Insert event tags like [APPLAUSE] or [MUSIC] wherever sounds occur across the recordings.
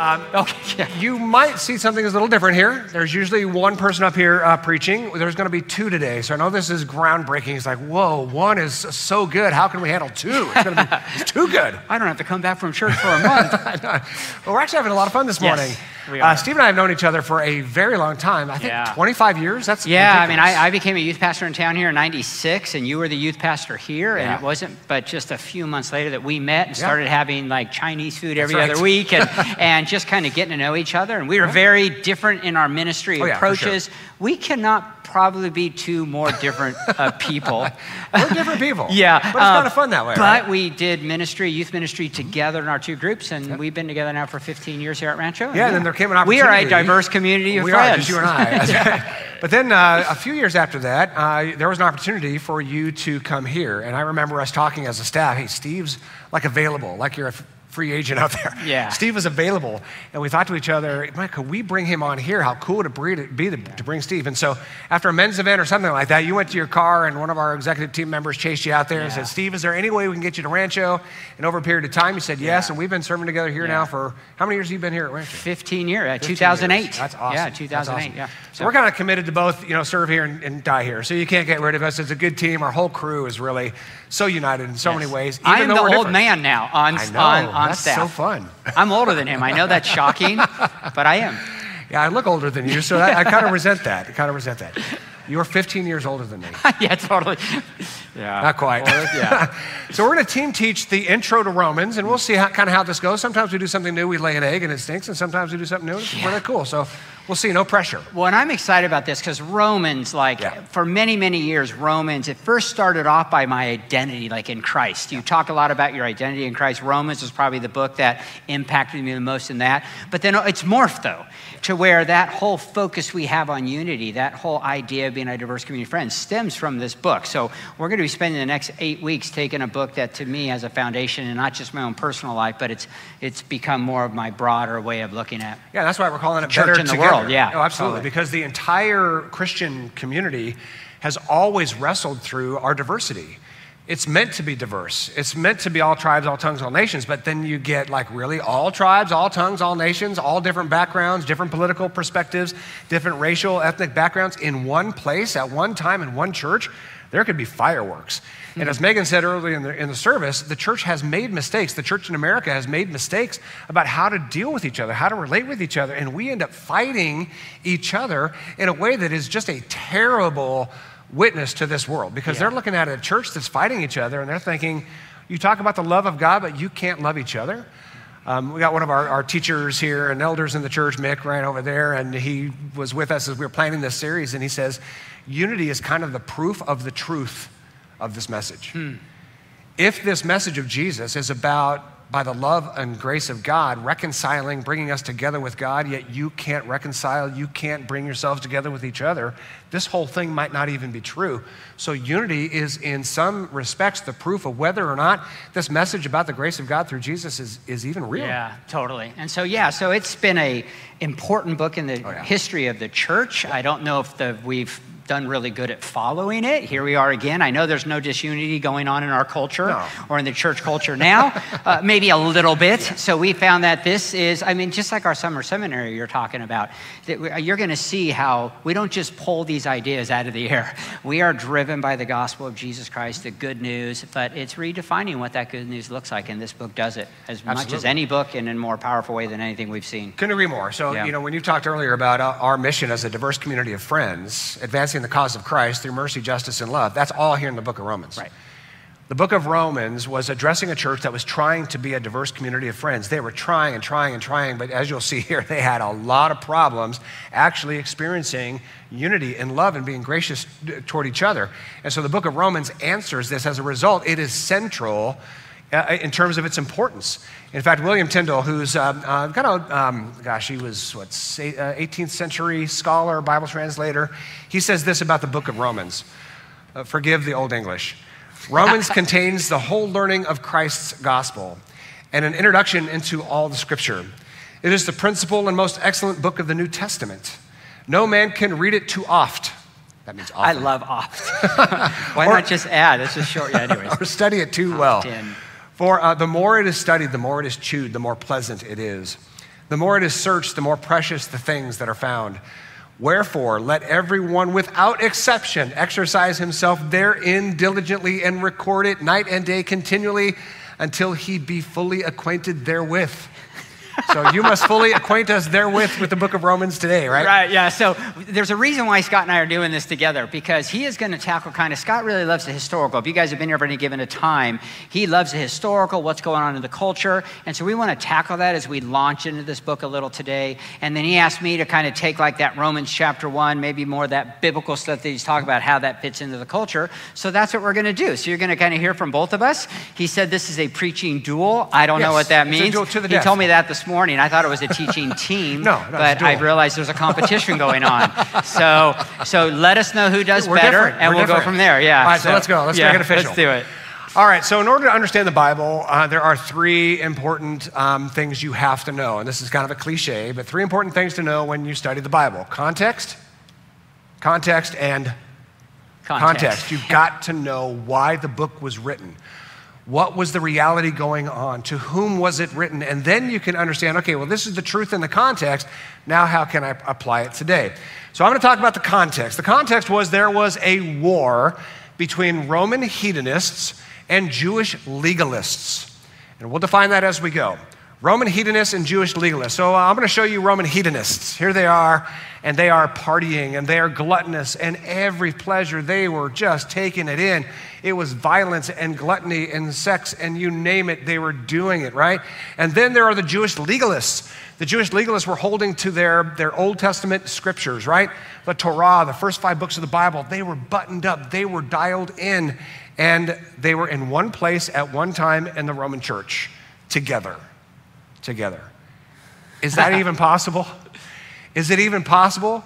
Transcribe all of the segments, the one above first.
Um, [LAUGHS] okay, yeah. You might see something that's a little different here. There's usually one person up here uh, preaching. There's going to be two today. So I know this is groundbreaking. It's like, whoa, one is so good. How can we handle two? It's going to be it's too good. [LAUGHS] I don't have to come back from church for a month. [LAUGHS] well, we're actually having a lot of fun this morning. Yes, we are. Uh, Steve and I have known each other for a very long time. I think Yeah. 25 years. That's Yeah, I mean. I, I became a youth pastor in town here in '96, and you were the youth pastor here. And it wasn't but just a few months later that we met and Yeah. started having like Chinese food every right. other week, and, [LAUGHS] and just kind of getting to know each other. And we were very different in our ministry Oh, yeah, for sure. approaches. We cannot probably be two more different uh, [LAUGHS] people. We're different people. [LAUGHS] Yeah, But it's um, kind of fun that way. But right? we did ministry, youth ministry together in our two groups, and we've been together now for 15 years here at Rancho. Yeah, and then there came an opportunity. We are a diverse community of we friends. are, just you and I. [LAUGHS] Right. But then uh, a few years after that, uh, there was an opportunity for you to come here. And I remember us talking as a staff, hey, Steve's like available, like you're a free agent out there. [LAUGHS] Yeah. Steve was available. And we thought to each other, man, could we bring him on here? How cool would it be to, be to, to bring Steve? And so after a men's event or something like that, you went to your car and one of our executive team members chased you out there and said, Steve, is there any way we can get you to Rancho? And over a period of time, you said yes. Yeah. And we've been serving together here Yeah. now for, how many years have you been here at Rancho? 15 year, uh, 15 2008. years. That's awesome. Yeah, 2008. awesome. Yeah. So, we're kind of committed to both, you know, serve here and, and die here. So you can't get rid of us. It's a good team. Our whole crew is really so united in so Yes. many ways. I even am the old different. man now on, know. on, on That's staff. so fun. I'm older than him. I know that's shocking, [LAUGHS] but I am. Yeah, I look older than you, so I, I kind of resent that. I kind of resent that. You're 15 years older than me. [LAUGHS] yeah, totally. Yeah. Not quite. Well, yeah. [LAUGHS] so we're going to team teach the intro to Romans, and we'll see how, kind of how this goes. Sometimes we do something new, we lay an egg and it stinks, and sometimes we do something new, and it's really cool. So we'll see. No pressure. Well, and I'm excited about this because Romans, like Yeah. for many, many years, Romans, it first started off by my identity, like in Christ. You talk a lot about your identity in Christ. Romans was probably the book that impacted me the most in that. But then it's morphed, though, to where that whole focus we have on unity, that whole idea of being a diverse community of friends, stems from this book. So we're going to be spending the next eight weeks taking a book that to me has a foundation in not just my own personal life, but it's, it's become more of my broader way of looking at Yeah, that's why we're calling it Church Better in the Together. World, yeah, Oh, absolutely. totally. Because the entire Christian community has always wrestled through our diversity. It's meant to be diverse. It's meant to be all tribes, all tongues, all nations. But then you get like really all tribes, all tongues, all nations, all different backgrounds, different political perspectives, different racial, ethnic backgrounds in one place at one time in one church. There could be fireworks. And as Megan said earlier in the, in the service, the church has made mistakes. The church in America has made mistakes about how to deal with each other, how to relate with each other. And we end up fighting each other in a way that is just a terrible witness to this world because Yeah. they're looking at a church that's fighting each other and they're thinking, you talk about the love of God, but you can't love each other. Um, we got one of our, our teachers here and elders in the church, Mick, right over there, and he was with us as we were planning this series, and he says, Unity is kind of the proof of the truth of this message. Hmm. If this message of Jesus is about, by the love and grace of God, reconciling, bringing us together with God, yet you can't reconcile, you can't bring yourselves together with each other, this whole thing might not even be true. So, unity is, in some respects, the proof of whether or not this message about the grace of God through Jesus is, is even real. Yeah, totally. And so yeah, so it's been a important book in the Oh, yeah. history of the church. I don't know if the, we've done really good at following it. Here we are again. I know there's no disunity going on in our culture No. or in the church culture now, [LAUGHS] uh, maybe a little bit. So we found that this is, I mean, just like our summer seminary you're talking about, that you're going to see how we don't just pull these ideas out of the air. We are driven by the gospel of Jesus Christ, the good news, but it's redefining what that good news looks like, and this book does it as much as any book and in a more powerful way than anything we've seen. Couldn't agree more. So, Yeah. you know, when you talked earlier about uh, our mission as a diverse community of friends, advancing the cause of Christ through mercy, justice, and love, that's all here in the book of Romans. Right. The book of Romans was addressing a church that was trying to be a diverse community of friends. They were trying and trying and trying, but as you'll see [LAUGHS] here, they had a lot of problems actually experiencing unity and love and being gracious toward each other. And so the book of Romans answers this. As a result, it is central in terms of its importance. In fact, William Tyndale, who's um, uh, got a, um, gosh, he was what, uh, 18th century scholar, Bible translator, he says this about the book of Romans. Uh, forgive the Old English. Romans [LAUGHS] contains the whole learning of Christ's gospel and an introduction into all the scripture. It is the principal and most excellent book of the New Testament. No man can read it too oft. That means oft. I love oft. [LAUGHS] Why not just add? It's just short. Yeah, anyways. [LAUGHS] or study it too well. Often. For uh, the more it is studied, the more it is chewed, the more pleasant it is. The more it is searched, the more precious the things that are found. Wherefore, let everyone without exception exercise himself therein diligently and record it night and day continually until he be fully acquainted therewith. So you must fully acquaint us therewith with the book of Romans today, right? Right, yeah. So there's a reason why Scott and I are doing this together because he is going to tackle kind of, Scott really loves the historical. If you guys have been here for any given a time, he loves the historical, what's going on in the culture. And so we want to tackle that as we launch into this book a little today. And then he asked me to kind of take like that Romans chapter one, maybe more that biblical stuff that he's talking about, how that fits into the culture. So that's what we're going to do. So you're going to kind of hear from both of us. He said this is a preaching duel. I don't Yes, know what that means. duel to the he death. told me that this morning. I thought it was a teaching [LAUGHS] team, No, no, but I realized there's a competition going on. So, so let us know who does We're better, different. and We're we'll go from there. Yeah. All right, so let's go. Let's yeah, make it official. Let's do it. All right, so in order to understand the Bible, uh, there are three important um, things you have to know. And this is kind of a cliche, but three important things to know when you study the Bible context, context, and context. You've got to know why the book was written. What was the reality going on? To whom was it written? And then you can understand okay, well, this is the truth in the context. Now, how can I apply it today? So, I'm going to talk about the context. The context was there was a war between Roman hedonists and Jewish legalists. And we'll define that as we go. Roman hedonists and Jewish legalists. So uh, I'm going to show you Roman hedonists. Here they are, and they are partying, and they are gluttonous, and every pleasure they were just taking it in. It was violence and gluttony and sex, and you name it, they were doing it, right? And then there are the Jewish legalists. The Jewish legalists were holding to their, their Old Testament scriptures, right? The Torah, the first five books of the Bible, they were buttoned up, they were dialed in, and they were in one place at one time in the Roman church together together. Is that even [LAUGHS] possible? Is it even possible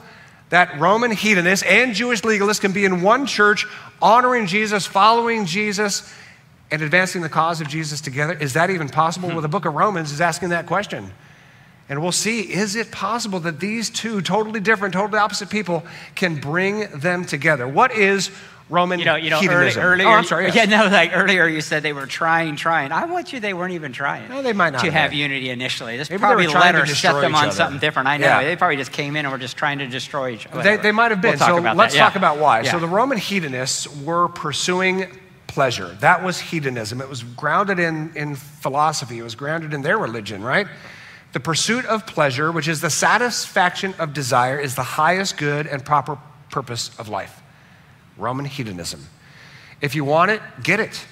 that Roman hedonists and Jewish legalists can be in one church, honoring Jesus, following Jesus, and advancing the cause of Jesus together? Is that even possible? Hmm. Well, the book of Romans is asking that question. And we'll see is it possible that these two totally different, totally opposite people can bring them together? What is Roman You know, you know, early, hedonism? earlier. oh, I'm sorry. yes. Yeah, no, like earlier you said they were trying, trying. I want you, they weren't even trying. No, they might not To have have been. unity initially. This Maybe they were probably trying let to or destroy set them on other. something different. I know. Yeah. They probably just came in and were just trying to destroy each other. They, they might have been. We'll talk so about let's that. Yeah. talk about why. Yeah. So the Roman hedonists were pursuing pleasure. That was hedonism. It was grounded in, in philosophy, it was grounded in their religion, right? The pursuit of pleasure, which is the satisfaction of desire, is the highest good and proper purpose of life. Roman hedonism. If you want it, get it.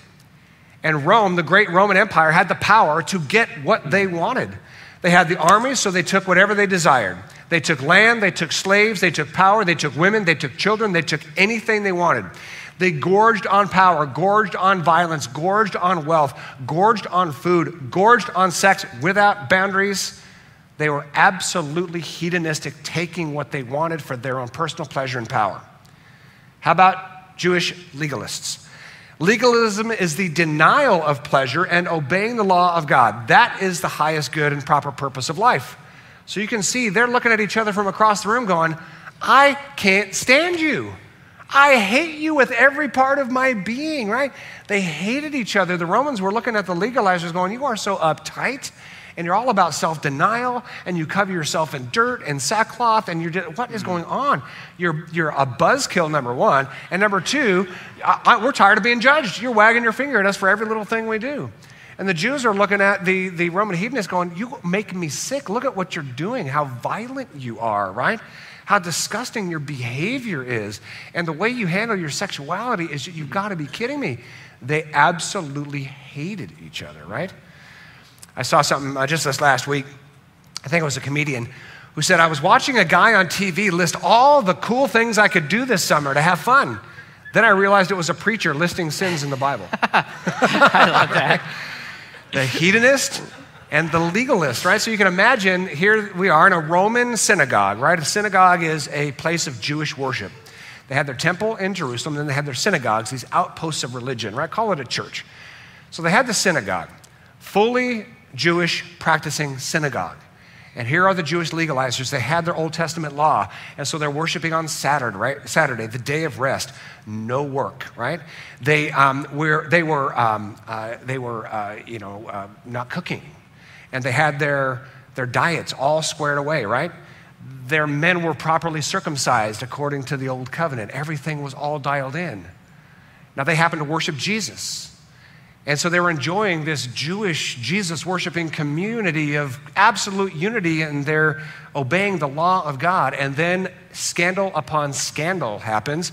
And Rome, the great Roman Empire, had the power to get what they wanted. They had the armies, so they took whatever they desired. They took land, they took slaves, they took power, they took women, they took children, they took anything they wanted. They gorged on power, gorged on violence, gorged on wealth, gorged on food, gorged on sex without boundaries. They were absolutely hedonistic, taking what they wanted for their own personal pleasure and power. How about Jewish legalists? Legalism is the denial of pleasure and obeying the law of God. That is the highest good and proper purpose of life. So you can see they're looking at each other from across the room going, I can't stand you. I hate you with every part of my being, right? They hated each other. The Romans were looking at the legalizers going, You are so uptight, and you're all about self denial, and you cover yourself in dirt and sackcloth, and you're what is going on? You're, you're a buzzkill, number one. And number two, I, I, we're tired of being judged. You're wagging your finger at us for every little thing we do. And the Jews are looking at the, the Roman hedonists going, You make me sick. Look at what you're doing, how violent you are, right? How disgusting your behavior is. And the way you handle your sexuality is you've got to be kidding me. They absolutely hated each other, right? I saw something uh, just this last week. I think it was a comedian who said, I was watching a guy on TV list all the cool things I could do this summer to have fun. Then I realized it was a preacher listing sins in the Bible. [LAUGHS] I love that. [LAUGHS] the hedonist and the legalist, right? So you can imagine here we are in a Roman synagogue, right? A synagogue is a place of Jewish worship. They had their temple in Jerusalem, then they had their synagogues, these outposts of religion, right? Call it a church. So they had the synagogue, fully Jewish practicing synagogue. And here are the Jewish legalizers. They had their Old Testament law. And so they're worshiping on Saturday, right? Saturday, the day of rest. No work, right? They, um, were, they were, um, uh, they were uh, you know, uh, not cooking. And they had their their diets all squared away, right? Their men were properly circumcised according to the old covenant. Everything was all dialed in. Now they happened to worship Jesus. And so they were enjoying this Jewish Jesus worshiping community of absolute unity, and they're obeying the law of God. And then scandal upon scandal happens.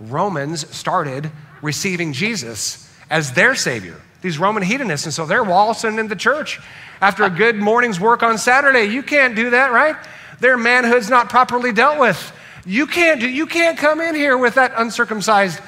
Romans started receiving Jesus as their Savior, these Roman hedonists. And so they're waltzing in the church after a good morning's work on Saturday. You can't do that, right? Their manhood's not properly dealt with. You can't, do, you can't come in here with that uncircumcised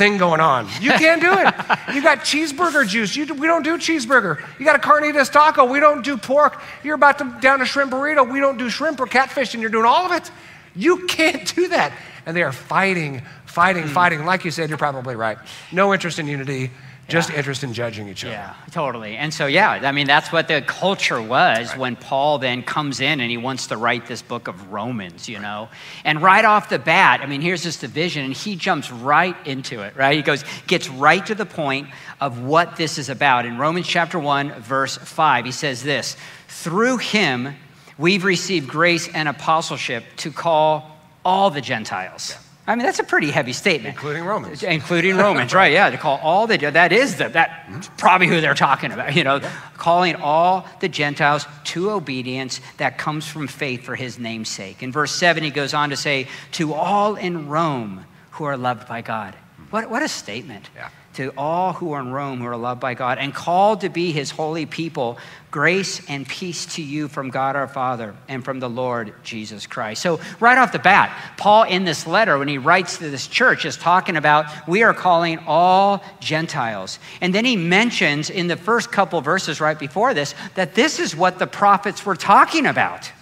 thing going on. You can't do it. You got cheeseburger juice. You, we don't do cheeseburger. You got a carnitas taco. We don't do pork. You're about to down a shrimp burrito. We don't do shrimp or catfish, and you're doing all of it. You can't do that. And they are fighting, fighting, mm. fighting. Like you said, you're probably right. No interest in unity just interest in judging each other. Yeah, totally. And so, yeah, I mean, that's what the culture was right. when Paul then comes in and he wants to write this book of Romans, you know? And right off the bat, I mean, here's this division, and he jumps right into it, right? He goes, gets right to the point of what this is about. In Romans chapter 1, verse 5, he says this Through him, we've received grace and apostleship to call all the Gentiles. Yeah I mean, that's a pretty heavy statement. Including Romans. Including Romans, right? Yeah, to call all the, that is the, that's probably who they're talking about, you know, yeah. calling all the Gentiles to obedience that comes from faith for his name's sake. In verse 7, he goes on to say, to all in Rome who are loved by God. What, what a statement. Yeah to all who are in Rome who are loved by God and called to be his holy people, grace and peace to you from God our Father and from the Lord Jesus Christ. So, right off the bat, Paul in this letter, when he writes to this church, is talking about we are calling all Gentiles. And then he mentions in the first couple verses right before this that this is what the prophets were talking about.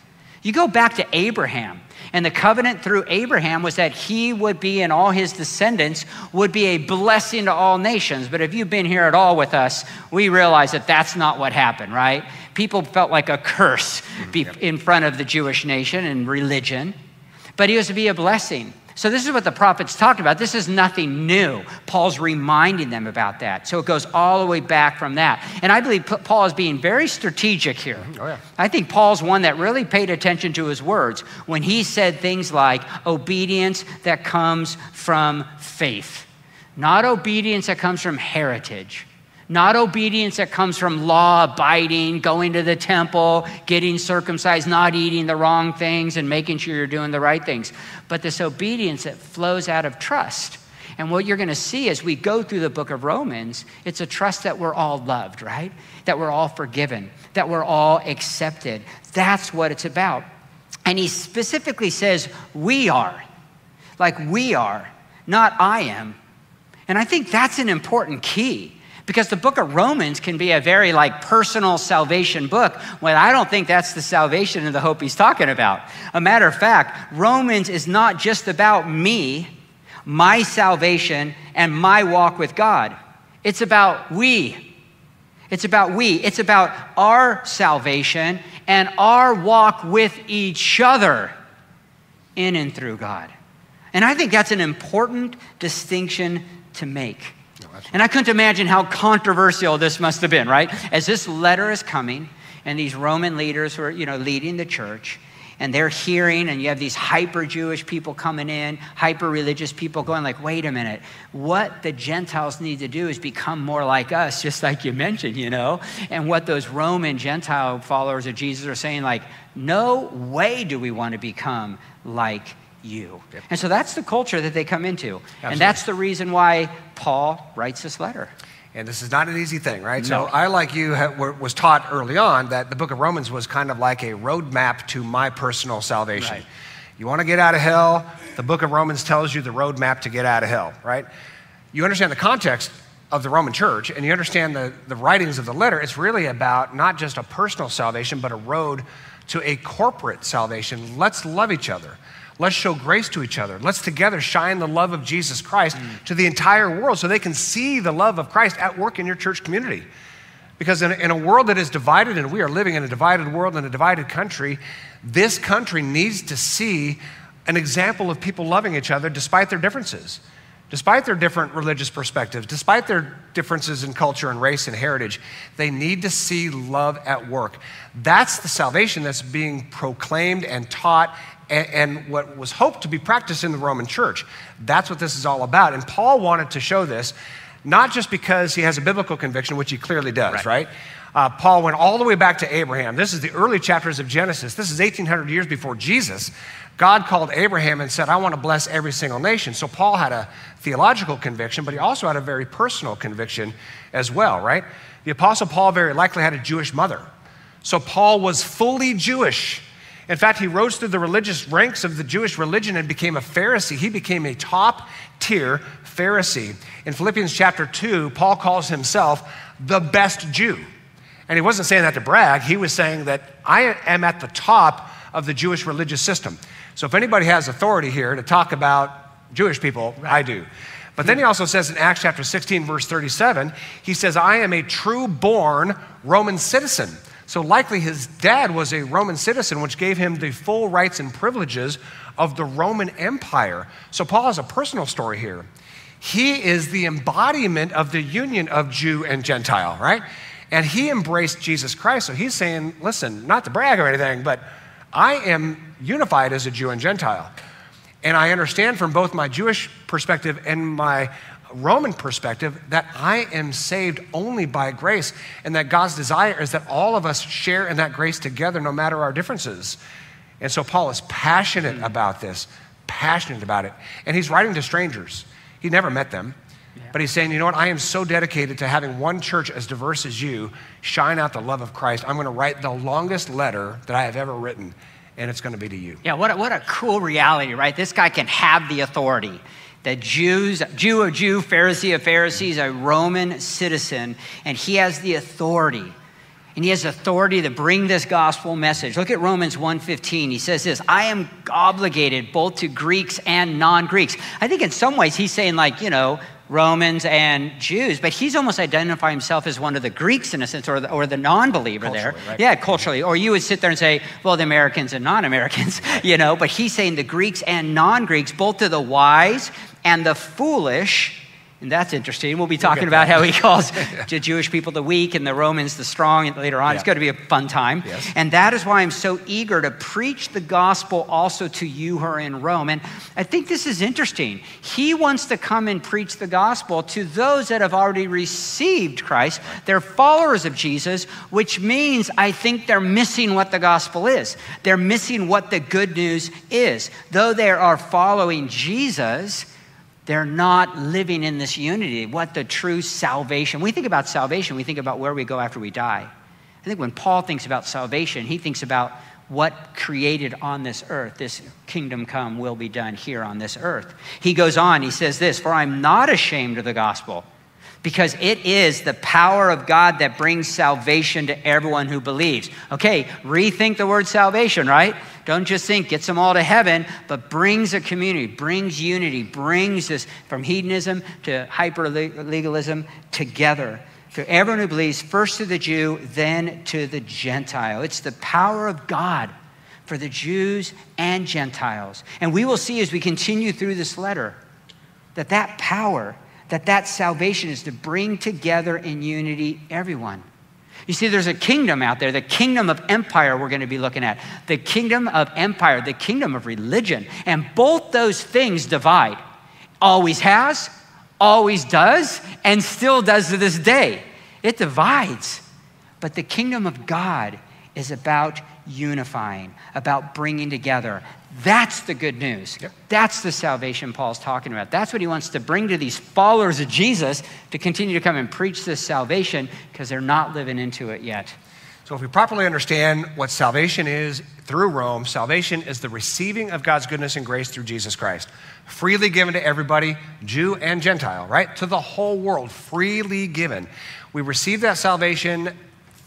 You go back to Abraham. And the covenant through Abraham was that he would be and all his descendants would be a blessing to all nations. But if you've been here at all with us, we realize that that's not what happened, right? People felt like a curse mm, in front of the Jewish nation and religion. But he was to be a blessing. So, this is what the prophets talked about. This is nothing new. Paul's reminding them about that. So, it goes all the way back from that. And I believe Paul is being very strategic here. Oh, yeah. I think Paul's one that really paid attention to his words when he said things like obedience that comes from faith, not obedience that comes from heritage not obedience that comes from law abiding, going to the temple, getting circumcised, not eating the wrong things, and making sure you're doing the right things, but this obedience that flows out of trust. And what you're going to see as we go through the book of Romans, it's a trust that we're all loved, right? That we're all forgiven, that we're all accepted. That's what it's about. And he specifically says, We are. Like we are, not I am. And I think that's an important key because the book of Romans can be a very like personal salvation book when I don't think that's the salvation and the hope he's talking about. A matter of fact, Romans is not just about me, my salvation, and my walk with God. It's about we. It's about we. It's about our salvation and our walk with each other in and through God. And I think that's an important distinction to make. And I couldn't imagine how controversial this must have been, right? As this letter is coming, and these Roman leaders who are, you know, leading the church, and they're hearing, and you have these hyper Jewish people coming in, hyper religious people going, like, wait a minute, what the Gentiles need to do is become more like us, [LAUGHS] just like you mentioned, you know? And what those Roman Gentile followers of Jesus are saying, like, no way do we want to become like you. Yep. And so that's the culture that they come into. Absolutely. And that's the reason why Paul writes this letter. And this is not an easy thing, right? No. So I, like you, was taught early on that the book of Romans was kind of like a roadmap to my personal salvation. Right. You want to get out of hell, the book of Romans tells you the roadmap to get out of hell, right? You understand the context of the Roman church and you understand the, the writings of the letter, it's really about not just a personal salvation, but a road to a corporate salvation. Let's love each other. Let's show grace to each other. Let's together shine the love of Jesus Christ mm. to the entire world so they can see the love of Christ at work in your church community. Because in a, in a world that is divided, and we are living in a divided world and a divided country, this country needs to see an example of people loving each other despite their differences. despite their different religious perspectives, despite their differences in culture and race and heritage, they need to see love at work. That's the salvation that's being proclaimed and taught and, and, what was hoped to be practiced in the Roman church. That's what this is all about. And Paul wanted to show this, not just because he has a biblical conviction, which he clearly does, right? right? Uh, Paul went all the way back to Abraham. This is the early chapters of Genesis. This is 1800 years before Jesus. God called Abraham and said, I want to bless every single nation. So Paul had a theological conviction, but he also had a very personal conviction as well, right? The Apostle Paul very likely had a Jewish mother. So Paul was fully Jewish. In fact, he rose through the religious ranks of the Jewish religion and became a Pharisee. He became a top tier Pharisee. In Philippians chapter 2, Paul calls himself the best Jew. And he wasn't saying that to brag, he was saying that I am at the top of the Jewish religious system. So if anybody has authority here to talk about Jewish people, I do. But then he also says in Acts chapter 16, verse 37, he says, I am a true born Roman citizen. So likely his dad was a Roman citizen, which gave him the full rights and privileges of the Roman Empire. So Paul has a personal story here. He is the embodiment of the union of Jew and Gentile, right? And he embraced Jesus Christ. So he's saying, listen, not to brag or anything, but I am unified as a Jew and Gentile. And I understand from both my Jewish perspective and my Roman perspective that I am saved only by grace, and that God's desire is that all of us share in that grace together, no matter our differences. And so Paul is passionate hmm. about this, passionate about it. And he's writing to strangers. He never met them. But he's saying, you know what? I am so dedicated to having one church as diverse as you shine out the love of Christ. I'm going to write the longest letter that I have ever written, and it's going to be to you. Yeah, what a, what a cool reality, right? This guy can have the authority. The Jews, Jew of Jew, Pharisee of Pharisees, a Roman citizen, and he has the authority and he has authority to bring this gospel message. Look at Romans 1:15. He says this, "I am obligated both to Greeks and non-Greeks." I think in some ways he's saying like, you know, Romans and Jews, but he's almost identifying himself as one of the Greeks in a sense, or the, or the non believer there. Right? Yeah, culturally. Or you would sit there and say, well, the Americans and non Americans, [LAUGHS] you know, but he's saying the Greeks and non Greeks, both to the wise and the foolish and that's interesting. We'll be talking we'll about how he calls [LAUGHS] the Jewish people the weak and the Romans the strong later on. Yeah. It's going to be a fun time. Yes. And that is why I'm so eager to preach the gospel also to you who are in Rome. And I think this is interesting. He wants to come and preach the gospel to those that have already received Christ. They're followers of Jesus, which means I think they're missing what the gospel is. They're missing what the good news is. Though they are following Jesus, they're not living in this unity, what the true salvation. We think about salvation, we think about where we go after we die. I think when Paul thinks about salvation, he thinks about what created on this earth, this kingdom come will be done here on this earth. He goes on, he says this, for I'm not ashamed of the gospel because it is the power of God that brings salvation to everyone who believes. Okay, rethink the word salvation, right? Don't just think gets them all to heaven, but brings a community, brings unity, brings this from hedonism to hyper legalism together. To everyone who believes, first to the Jew, then to the Gentile. It's the power of God for the Jews and Gentiles. And we will see as we continue through this letter that that power that that salvation is to bring together in unity everyone. You see, there's a kingdom out there, the kingdom of empire we're going to be looking at, the kingdom of empire, the kingdom of religion. And both those things divide. Always has, always does, and still does to this day. It divides. But the kingdom of God is about unifying, about bringing together. That's the good news. Yep. That's the salvation Paul's talking about. That's what he wants to bring to these followers of Jesus to continue to come and preach this salvation because they're not living into it yet. So, if we properly understand what salvation is through Rome, salvation is the receiving of God's goodness and grace through Jesus Christ, freely given to everybody, Jew and Gentile, right? To the whole world, freely given. We receive that salvation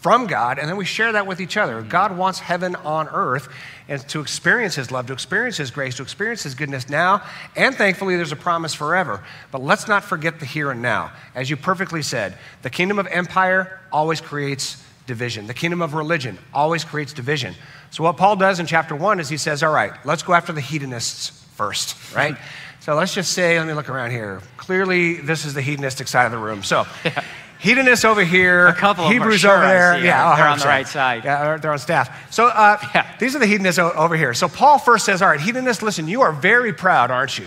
from God, and then we share that with each other. God wants heaven on earth and to experience His love, to experience His grace, to experience His goodness now, and thankfully there's a promise forever. But let's not forget the here and now. As you perfectly said, the kingdom of empire always creates division, the kingdom of religion always creates division. So, what Paul does in chapter one is he says, All right, let's go after the hedonists first, right? [LAUGHS] So let's just say, let me look around here. Clearly, this is the hedonistic side of the room. So, [LAUGHS] yeah. Hedonists over here, a couple Hebrews sure over there. Yeah, they're on the right side. Yeah, they're on staff. So uh, [LAUGHS] yeah. these are the hedonists over here. So Paul first says, all right, hedonists, listen, you are very proud, aren't you?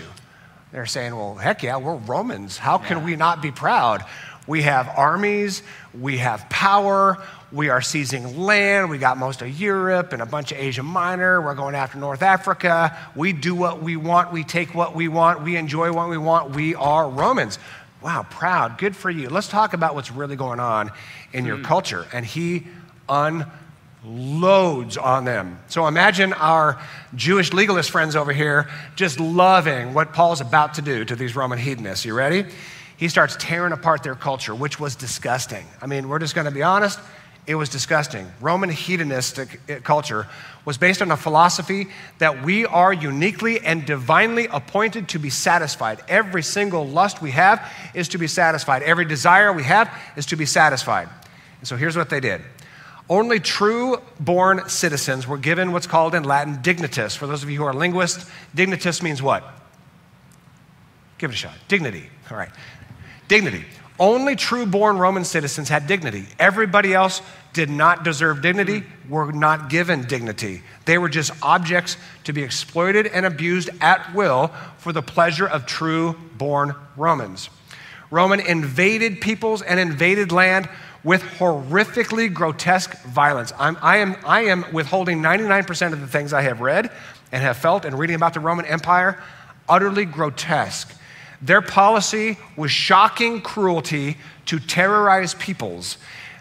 They're saying, well, heck yeah, we're Romans. How can yeah. we not be proud? We have armies, we have power, we are seizing land. We got most of Europe and a bunch of Asia Minor. We're going after North Africa. We do what we want. We take what we want. We enjoy what we want. We are Romans. Wow, proud. Good for you. Let's talk about what's really going on in your hmm. culture. And he unloads on them. So imagine our Jewish legalist friends over here just loving what Paul's about to do to these Roman hedonists. You ready? He starts tearing apart their culture, which was disgusting. I mean, we're just going to be honest. It was disgusting. Roman hedonistic culture was based on a philosophy that we are uniquely and divinely appointed to be satisfied. Every single lust we have is to be satisfied. Every desire we have is to be satisfied. And so here's what they did. Only true born citizens were given what's called in Latin dignitas. For those of you who are linguists, dignitas means what? Give it a shot. Dignity. All right. Dignity. Only true born Roman citizens had dignity. Everybody else did not deserve dignity, were not given dignity. They were just objects to be exploited and abused at will for the pleasure of true born Romans. Roman invaded peoples and invaded land with horrifically grotesque violence. I'm, I, am, I am withholding 99% of the things I have read and have felt and reading about the Roman Empire utterly grotesque. Their policy was shocking cruelty to terrorize peoples.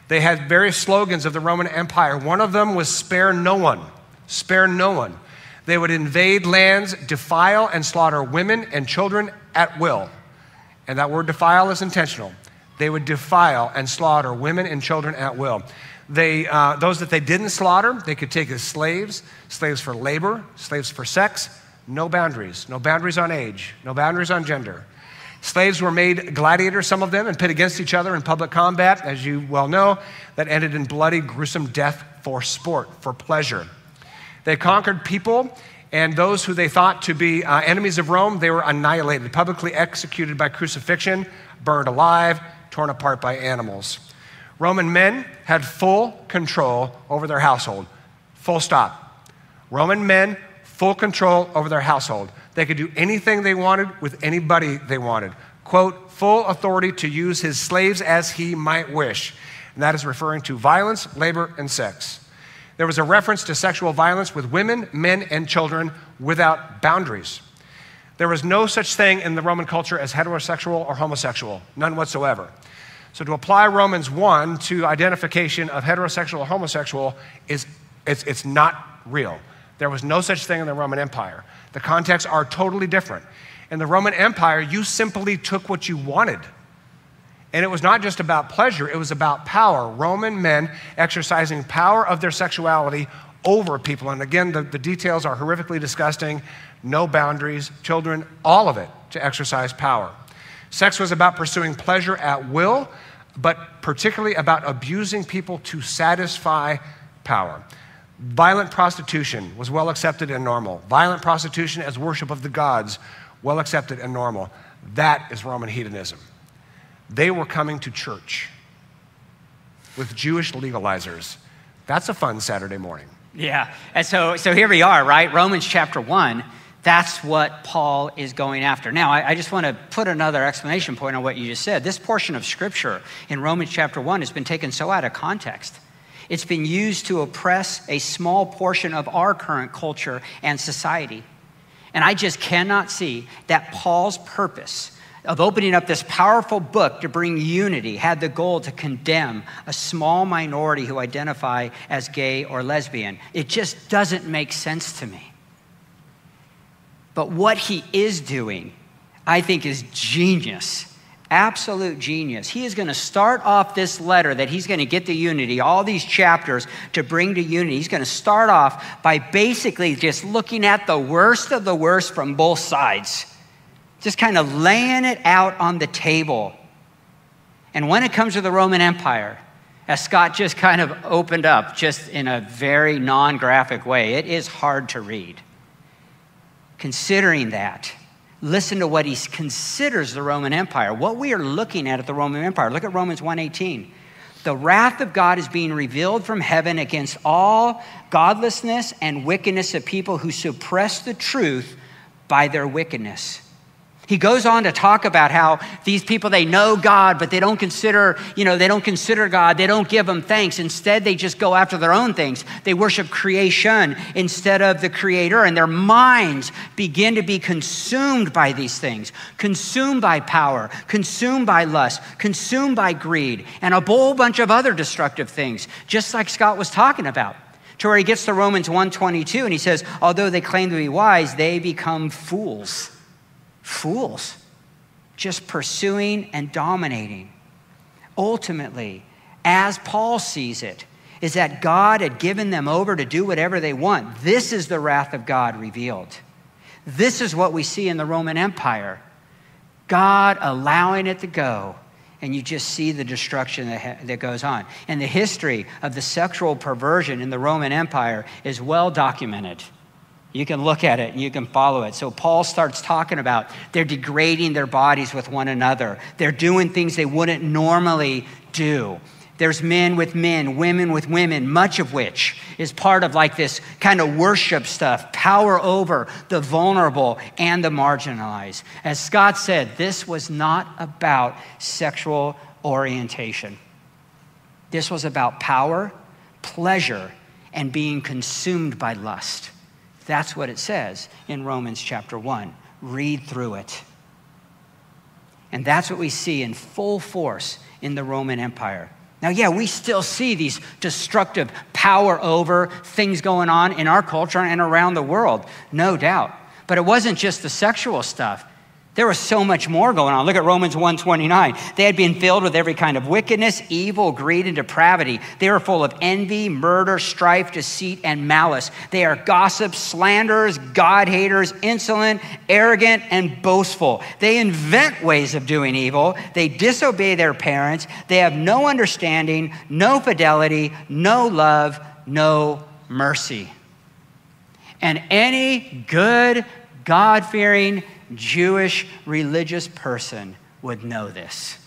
They had various slogans of the Roman Empire. One of them was spare no one, spare no one. They would invade lands, defile and slaughter women and children at will. And that word defile is intentional. They would defile and slaughter women and children at will. They, uh, those that they didn't slaughter, they could take as slaves, slaves for labor, slaves for sex, no boundaries, no boundaries on age, no boundaries on gender. Slaves were made gladiators, some of them, and pit against each other in public combat, as you well know, that ended in bloody, gruesome death for sport, for pleasure. They conquered people, and those who they thought to be uh, enemies of Rome, they were annihilated, publicly executed by crucifixion, burned alive, torn apart by animals. Roman men had full control over their household. Full stop. Roman men full control over their household. They could do anything they wanted with anybody they wanted. Quote, full authority to use his slaves as he might wish. And that is referring to violence, labor, and sex. There was a reference to sexual violence with women, men, and children without boundaries. There was no such thing in the Roman culture as heterosexual or homosexual, none whatsoever. So to apply Romans 1 to identification of heterosexual or homosexual is it's, it's not real. There was no such thing in the Roman Empire. The contexts are totally different. In the Roman Empire, you simply took what you wanted. And it was not just about pleasure, it was about power. Roman men exercising power of their sexuality over people. And again, the, the details are horrifically disgusting no boundaries, children, all of it to exercise power. Sex was about pursuing pleasure at will, but particularly about abusing people to satisfy power. Violent prostitution was well accepted and normal. Violent prostitution as worship of the gods, well accepted and normal. That is Roman hedonism. They were coming to church with Jewish legalizers. That's a fun Saturday morning. Yeah. And so, so here we are, right? Romans chapter 1. That's what Paul is going after. Now, I, I, just want to put another explanation point on what you just said. This portion of scripture in Romans chapter 1 has been taken so out of context. It's been used to oppress a small portion of our current culture and society. And I just cannot see that Paul's purpose of opening up this powerful book to bring unity had the goal to condemn a small minority who identify as gay or lesbian. It just doesn't make sense to me. But what he is doing, I think, is genius absolute genius. He is going to start off this letter that he's going to get to unity, all these chapters to bring to unity. He's going to start off by basically just looking at the worst of the worst from both sides, just kind of laying it out on the table. And when it comes to the Roman Empire, as Scott just kind of opened up, just in a very non graphic way, it is hard to read considering that, listen to what he considers the Roman Empire. What we are looking at at the Roman Empire. Look at Romans 1:18. The wrath of God is being revealed from heaven against all godlessness and wickedness of people who suppress the truth by their wickedness. He goes on to talk about how these people they know God but they don't consider, you know, they don't consider God, they don't give him thanks. Instead, they just go after their own things. They worship creation instead of the creator and their minds begin to be consumed by these things, consumed by power, consumed by lust, consumed by greed and a whole bunch of other destructive things, just like Scott was talking about. To where he gets to Romans 122 and he says, although they claim to be wise, they become fools fools, just pursuing and dominating. Ultimately, as Paul sees it, is that God had given them over to do whatever they want. This is the wrath of God revealed. This is what we see in the Roman Empire God allowing it to go. And you just see the destruction that, ha- that goes on. And the history of the sexual perversion in the Roman Empire is well documented. You can look at it and you can follow it. So Paul starts talking about they're degrading their bodies with one another. They're doing things they wouldn't normally do. There's men with men, women with women, much of which is part of like this kind of worship stuff, power over the vulnerable and the marginalized. As Scott said, this was not about sexual orientation. This was about power, pleasure, and being consumed by lust. That's what it says in Romans chapter 1. Read through it. And that's what we see in full force in the Roman Empire. Now, yeah, we still see these destructive power over things going on in our culture and around the world, no doubt. But it wasn't just the sexual stuff. There was so much more going on. Look at Romans 1:29. They had been filled with every kind of wickedness, evil, greed, and depravity. They were full of envy, murder, strife, deceit, and malice. They are gossips, slanderers, God haters, insolent, arrogant, and boastful. They invent ways of doing evil. They disobey their parents. They have no understanding, no fidelity, no love, no mercy. And any good, God fearing, Jewish religious person would know this.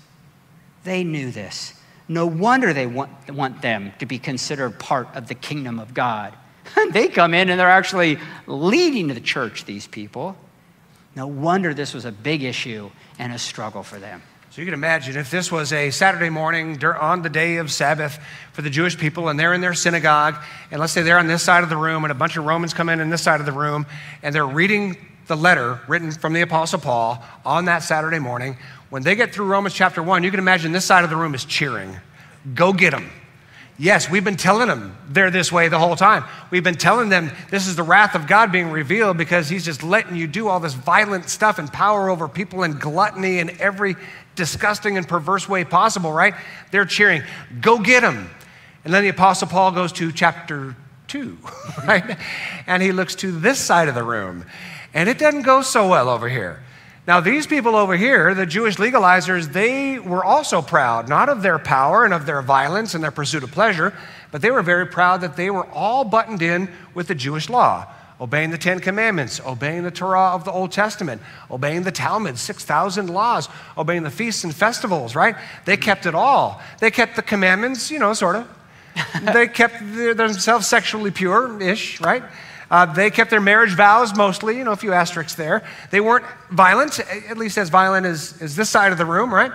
They knew this. No wonder they want, want them to be considered part of the kingdom of God. [LAUGHS] they come in and they're actually leading the church, these people. No wonder this was a big issue and a struggle for them. So you can imagine if this was a Saturday morning on the day of Sabbath for the Jewish people, and they're in their synagogue, and let's say they're on this side of the room, and a bunch of Romans come in on this side of the room, and they're reading the letter written from the Apostle Paul on that Saturday morning. When they get through Romans chapter 1, you can imagine this side of the room is cheering. Go get them. Yes, we've been telling them they're this way the whole time. We've been telling them this is the wrath of God being revealed because He's just letting you do all this violent stuff and power over people and gluttony in every disgusting and perverse way possible, right? They're cheering, go get them. And then the Apostle Paul goes to chapter 2, [LAUGHS] right? And he looks to this side of the room and it doesn't go so well over here. Now, these people over here, the Jewish legalizers, they were also proud, not of their power and of their violence and their pursuit of pleasure, but they were very proud that they were all buttoned in with the Jewish law, obeying the Ten Commandments, obeying the Torah of the Old Testament, obeying the Talmud, 6,000 laws, obeying the feasts and festivals, right? They kept it all. They kept the commandments, you know, sort of. [LAUGHS] they kept themselves sexually pure ish, right? Uh, they kept their marriage vows mostly, you know, a few asterisks there. They weren't violent, at least as violent as, as this side of the room, right?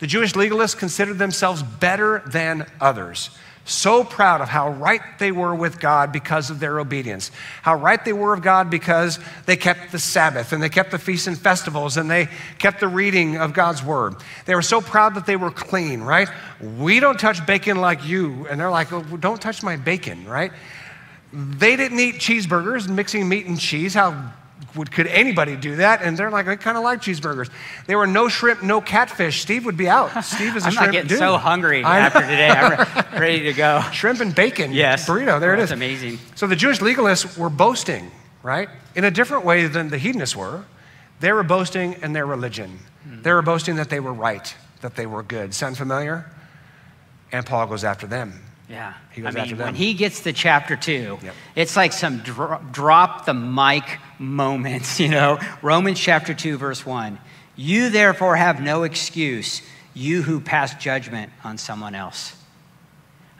The Jewish legalists considered themselves better than others. So proud of how right they were with God because of their obedience. How right they were of God because they kept the Sabbath and they kept the feasts and festivals and they kept the reading of God's word. They were so proud that they were clean, right? We don't touch bacon like you. And they're like, oh, don't touch my bacon, right? They didn't eat cheeseburgers, mixing meat and cheese. How would, could anybody do that? And they're like, I kind of like cheeseburgers. There were no shrimp, no catfish. Steve would be out. [LAUGHS] Steve is a I'm shrimp not getting dude. so hungry after today. I'm [LAUGHS] ready to go. Shrimp and bacon. Yes. Burrito. There oh, it is. That's amazing. So the Jewish legalists were boasting, right? In a different way than the hedonists were. They were boasting in their religion. Hmm. They were boasting that they were right, that they were good. Sound familiar? And Paul goes after them. Yeah. He goes I mean, after them. when he gets to chapter two, Yep. it's like some dro- drop the mic moments, [LAUGHS] you know? Romans chapter 2, verse 1. You therefore have no excuse, you who pass judgment on someone else.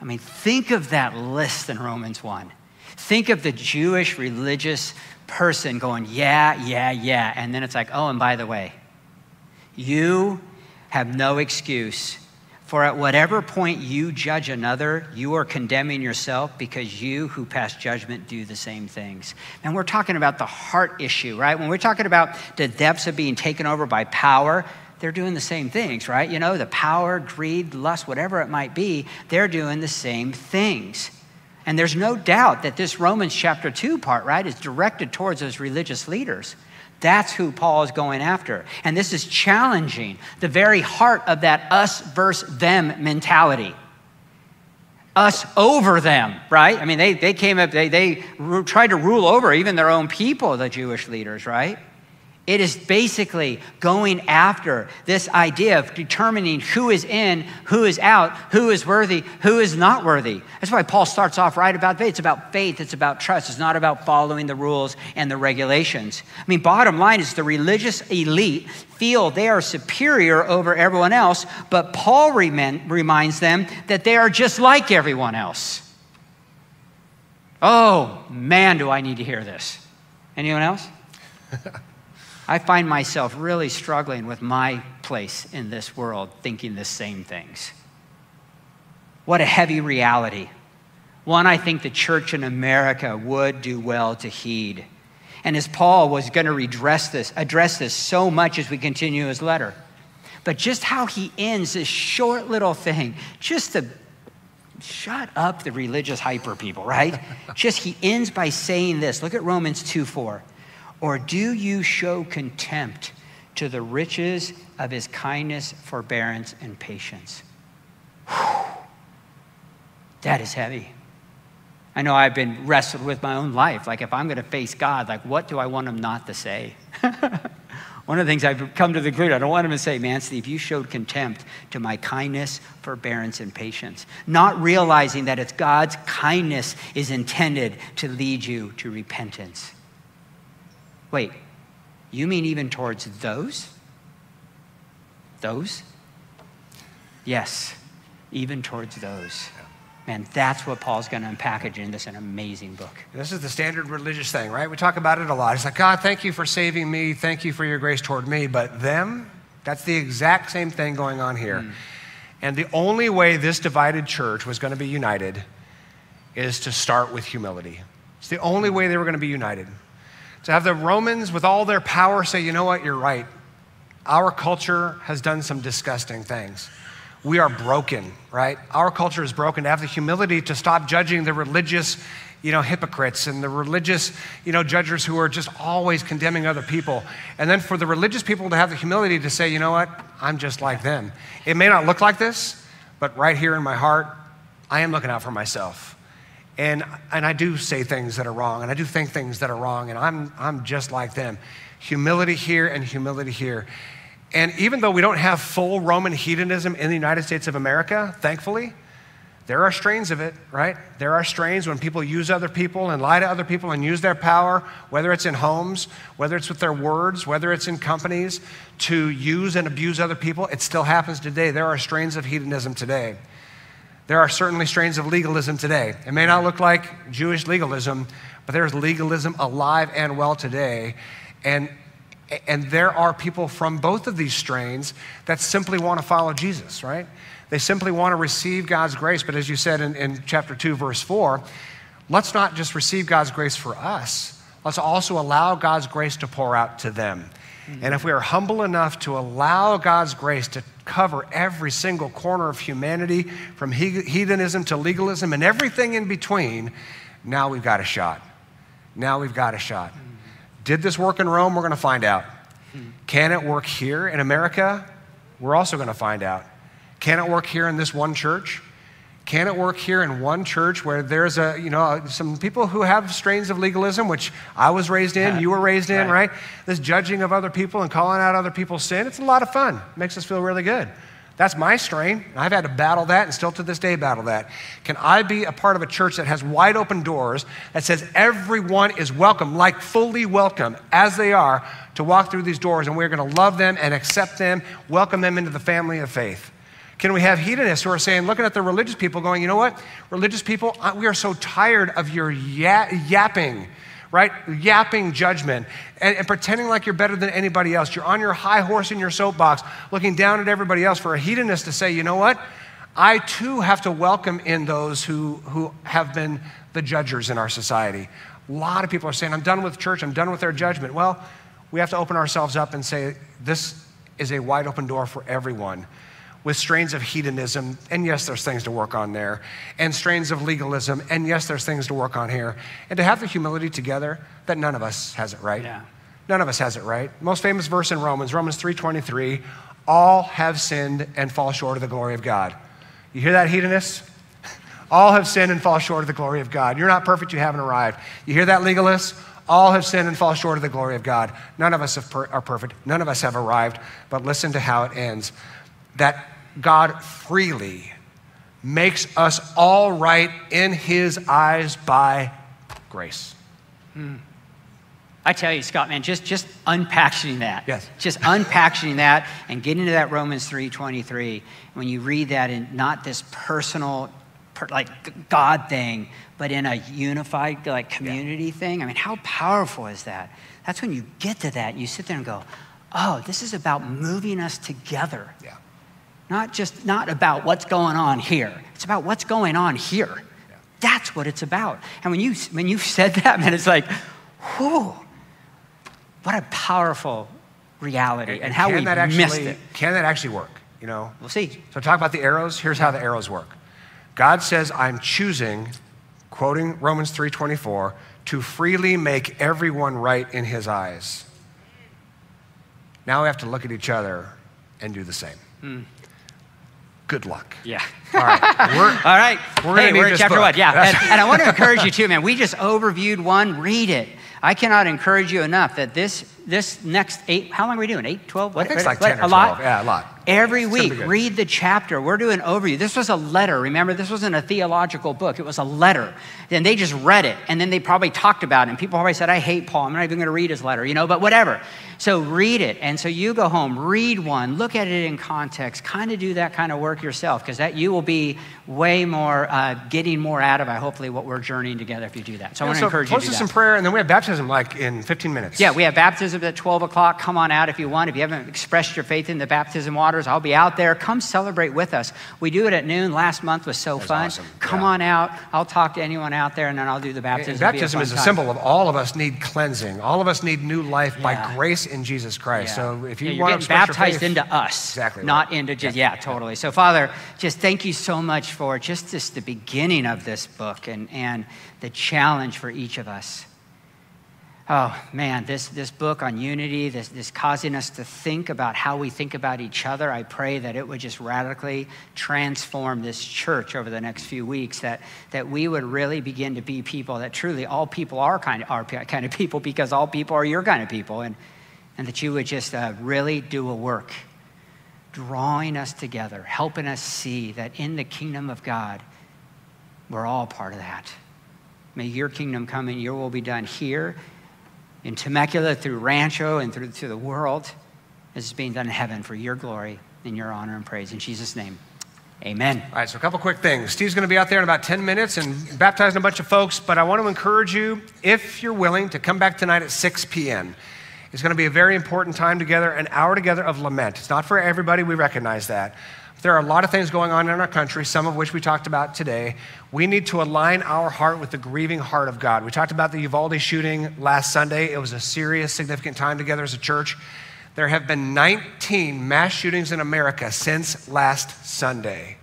I mean, think of that list in Romans 1. Think of the Jewish religious person going, yeah, yeah, yeah. And then it's like, oh, and by the way, you have no excuse. For at whatever point you judge another, you are condemning yourself because you who pass judgment do the same things. And we're talking about the heart issue, right? When we're talking about the depths of being taken over by power, they're doing the same things, right? You know, the power, greed, lust, whatever it might be, they're doing the same things. And there's no doubt that this Romans chapter 2 part, right, is directed towards those religious leaders. That's who Paul is going after. And this is challenging the very heart of that us versus them mentality. Us over them, right? I mean, they, they came up, they, they tried to rule over even their own people, the Jewish leaders, right? It is basically going after this idea of determining who is in, who is out, who is worthy, who is not worthy. That's why Paul starts off right about faith. It's about faith, it's about trust. It's not about following the rules and the regulations. I mean, bottom line is the religious elite feel they are superior over everyone else, but Paul remin- reminds them that they are just like everyone else. Oh, man, do I need to hear this. Anyone else? [LAUGHS] I find myself really struggling with my place in this world, thinking the same things. What a heavy reality. One I think the church in America would do well to heed. And as Paul was going to redress this, address this so much as we continue his letter. But just how he ends this short little thing, just to shut up the religious hyper people, right? [LAUGHS] just he ends by saying this. Look at Romans 2 4. Or do you show contempt to the riches of his kindness, forbearance, and patience? Whew. That is heavy. I know I've been wrestled with my own life. Like, if I'm going to face God, like, what do I want him not to say? [LAUGHS] One of the things I've come to the conclusion, I don't want him to say, man, Steve, you showed contempt to my kindness, forbearance, and patience. Not realizing that it's God's kindness is intended to lead you to repentance. Wait, you mean even towards those? Those? Yes, even towards those. Man, that's what Paul's going to unpackage in this an amazing book. This is the standard religious thing, right? We talk about it a lot. It's like, God, thank you for saving me. Thank you for your grace toward me. But them, that's the exact same thing going on here. Hmm. And the only way this divided church was going to be united is to start with humility. It's the only way they were going to be united. To have the Romans, with all their power, say, you know what, you're right. Our culture has done some disgusting things. We are broken, right? Our culture is broken. To have the humility to stop judging the religious, you know, hypocrites and the religious, you know, judges who are just always condemning other people. And then for the religious people to have the humility to say, you know what, I'm just like them. It may not look like this, but right here in my heart, I am looking out for myself. And, and I do say things that are wrong, and I do think things that are wrong, and I'm, I'm just like them. Humility here and humility here. And even though we don't have full Roman hedonism in the United States of America, thankfully, there are strains of it, right? There are strains when people use other people and lie to other people and use their power, whether it's in homes, whether it's with their words, whether it's in companies, to use and abuse other people. It still happens today. There are strains of hedonism today. There are certainly strains of legalism today. It may not look like Jewish legalism, but there's legalism alive and well today. And, and there are people from both of these strains that simply want to follow Jesus, right? They simply want to receive God's grace. But as you said in, in chapter 2, verse 4, let's not just receive God's grace for us, let's also allow God's grace to pour out to them. And if we are humble enough to allow God's grace to cover every single corner of humanity, from he- hedonism to legalism and everything in between, now we've got a shot. Now we've got a shot. Did this work in Rome? We're going to find out. Can it work here in America? We're also going to find out. Can it work here in this one church? Can it work here in one church where there's a, you know, some people who have strains of legalism, which I was raised in, you were raised in, Right. right? This judging of other people and calling out other people's sin, it's a lot of fun. It makes us feel really good. That's my strain. I've had to battle that and still to this day battle that. Can I be a part of a church that has wide open doors that says everyone is welcome, like fully welcome as they are, to walk through these doors and we're going to love them and accept them, welcome them into the family of faith? Can we have hedonists who are saying, looking at the religious people, going, you know what? Religious people, uh, we are so tired of your yapping right? Yapping judgment and, and, pretending like you're better than anybody else. You're on your high horse in your soapbox, looking down at everybody else for a hedonist to say, you know what? I too have to welcome in those who, who have been the judgers in our society. A lot of people are saying, I'm done with church, I'm done with their judgment. Well, we have to open ourselves up and say, this is a wide open door for everyone with strains of hedonism, and yes, there's things to work on there, and strains of legalism, and yes, there's things to work on here, and to have the humility together that none of us has it right. Yeah. None of us has it right. Most famous verse in Romans, Romans 3:23, all have sinned and fall short of the glory of God. You hear that, hedonists? [LAUGHS] All have sinned and fall short of the glory of God. You're not perfect, you haven't arrived. You hear that, legalists? All have sinned and fall short of the glory of God. None of us per- are perfect. None of us have arrived. But listen to how it ends that God freely makes us all right in his eyes by grace. Hmm. I tell you, Scott, man, just, just unpacking that. Yes. Just unpacking that and getting to that Romans 3.23, when you read that in not this personal, like God thing, but in a unified like community yeah. thing. I mean, how powerful is that? That's when you get to that, you sit there and go, oh, this is about moving us together. Yeah. Not just not about what's going on here. It's about what's going on here. Yeah. That's what it's about. And when you when you said that, [LAUGHS] man, it's like, whew, what a powerful reality and, and how we actually, missed it. Can that actually work? You know? We'll see. So talk about the arrows. Here's how the arrows work. God says, I'm choosing, quoting Romans 3:24, to freely make everyone right in his eyes. Now we have to look at each other and do the same. Mm good luck. Yeah. All right. [LAUGHS] We're, All right. We're hey, we're chapter book. one. Yeah. and, and I want to [LAUGHS] encourage you too, man. We just overviewed one. Read it. I cannot encourage you enough that this this next eight. How long are we doing? Eight, twelve? What? I think it's like ten or a 12. lot. Yeah, a lot. Every week, read the chapter. We're doing overview. This was a letter. Remember, this wasn't a theological book. It was a letter. And they just read it, and then they probably talked about it. And people probably said, "I hate Paul. I'm not even going to read his letter," you know. But whatever. So read it. And so you go home, read one, look at it in context, kind of do that kind of work yourself, because that you will be way more uh, getting more out of. I hopefully what we're journeying together if you do that. So yeah, I want to so encourage you to do that. In prayer, and then we have baptism like in 15 minutes. Yeah, we have baptism at 12 o'clock. Come on out if you want. If you haven't expressed your faith in the baptism waters, I'll be out there. Come celebrate with us. We do it at noon. Last month was so That's fun. Awesome. Come yeah. on out. I'll talk to anyone out there, and then I'll do the baptism. And baptism a is a time. symbol of all of us need cleansing. All of us need new life yeah. by grace in Jesus Christ. Yeah. So if you want to baptized faith, into us, exactly, not right. into just yeah, totally. So Father, just thank you so much for just this the beginning of this book and and the challenge for each of us. Oh man, this, this book on unity, this, this causing us to think about how we think about each other, I pray that it would just radically transform this church over the next few weeks, that, that we would really begin to be people that truly all people are kind of, are kind of people because all people are your kind of people, and, and that you would just uh, really do a work drawing us together, helping us see that in the kingdom of God, we're all part of that. May your kingdom come and your will be done here in Temecula, through Rancho, and through, through the world as it's being done in heaven for your glory and your honor and praise. In Jesus' name, amen. All right, so a couple quick things. Steve's going to be out there in about 10 minutes and baptizing a bunch of folks, but I want to encourage you, if you're willing, to come back tonight at 6 p.m. It's going to be a very important time together, an hour together of lament. It's not for everybody, we recognize that. There are a lot of things going on in our country, some of which we talked about today. We need to align our heart with the grieving heart of God. We talked about the Uvalde shooting last Sunday. It was a serious, significant time together as a church. There have been 19 mass shootings in America since last Sunday.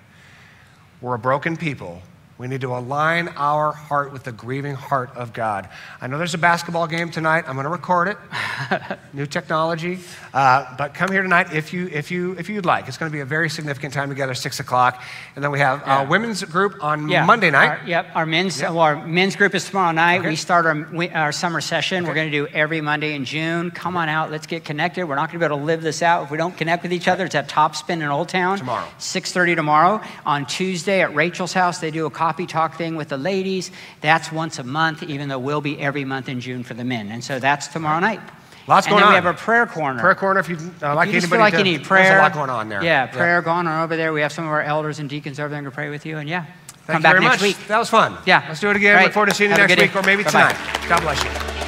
We're a broken people We need to align our heart with the grieving heart of God. I know there's a basketball game tonight. I'm going to record it. [LAUGHS] New technology. Uh, but come here tonight if you if you if you'd like. It's going to be a very significant time together, six o'clock. And then we have Yeah. a women's group on Yeah, Monday night. Our, yep, our men's Yep. well, our men's group is tomorrow night. Okay. We start our, our summer session. We're going to do every Monday in June. Come on out. Let's get connected. We're not going to be able to live this out if we don't connect with each other. It's at Top Spin in Old Town Tomorrow. 6:30 tomorrow. On Tuesday at Rachel's house, they do a coffee talk thing with the ladies. That's once a month, even though we'll be every month in June for the men. And so that's tomorrow night. Lots and going then on. we have a prayer corner. Prayer corner, if you uh, like If you anybody feel like to, you need There's prayer. a lot going on there. Yeah, prayer going on over there. We have some of our elders and deacons over there to pray with you. And yeah, Thank come you back very next much. week. That was fun. Yeah. Let's do it again. Great. Look forward to seeing you Have next good day. week or maybe Bye-bye. tonight. God bless you.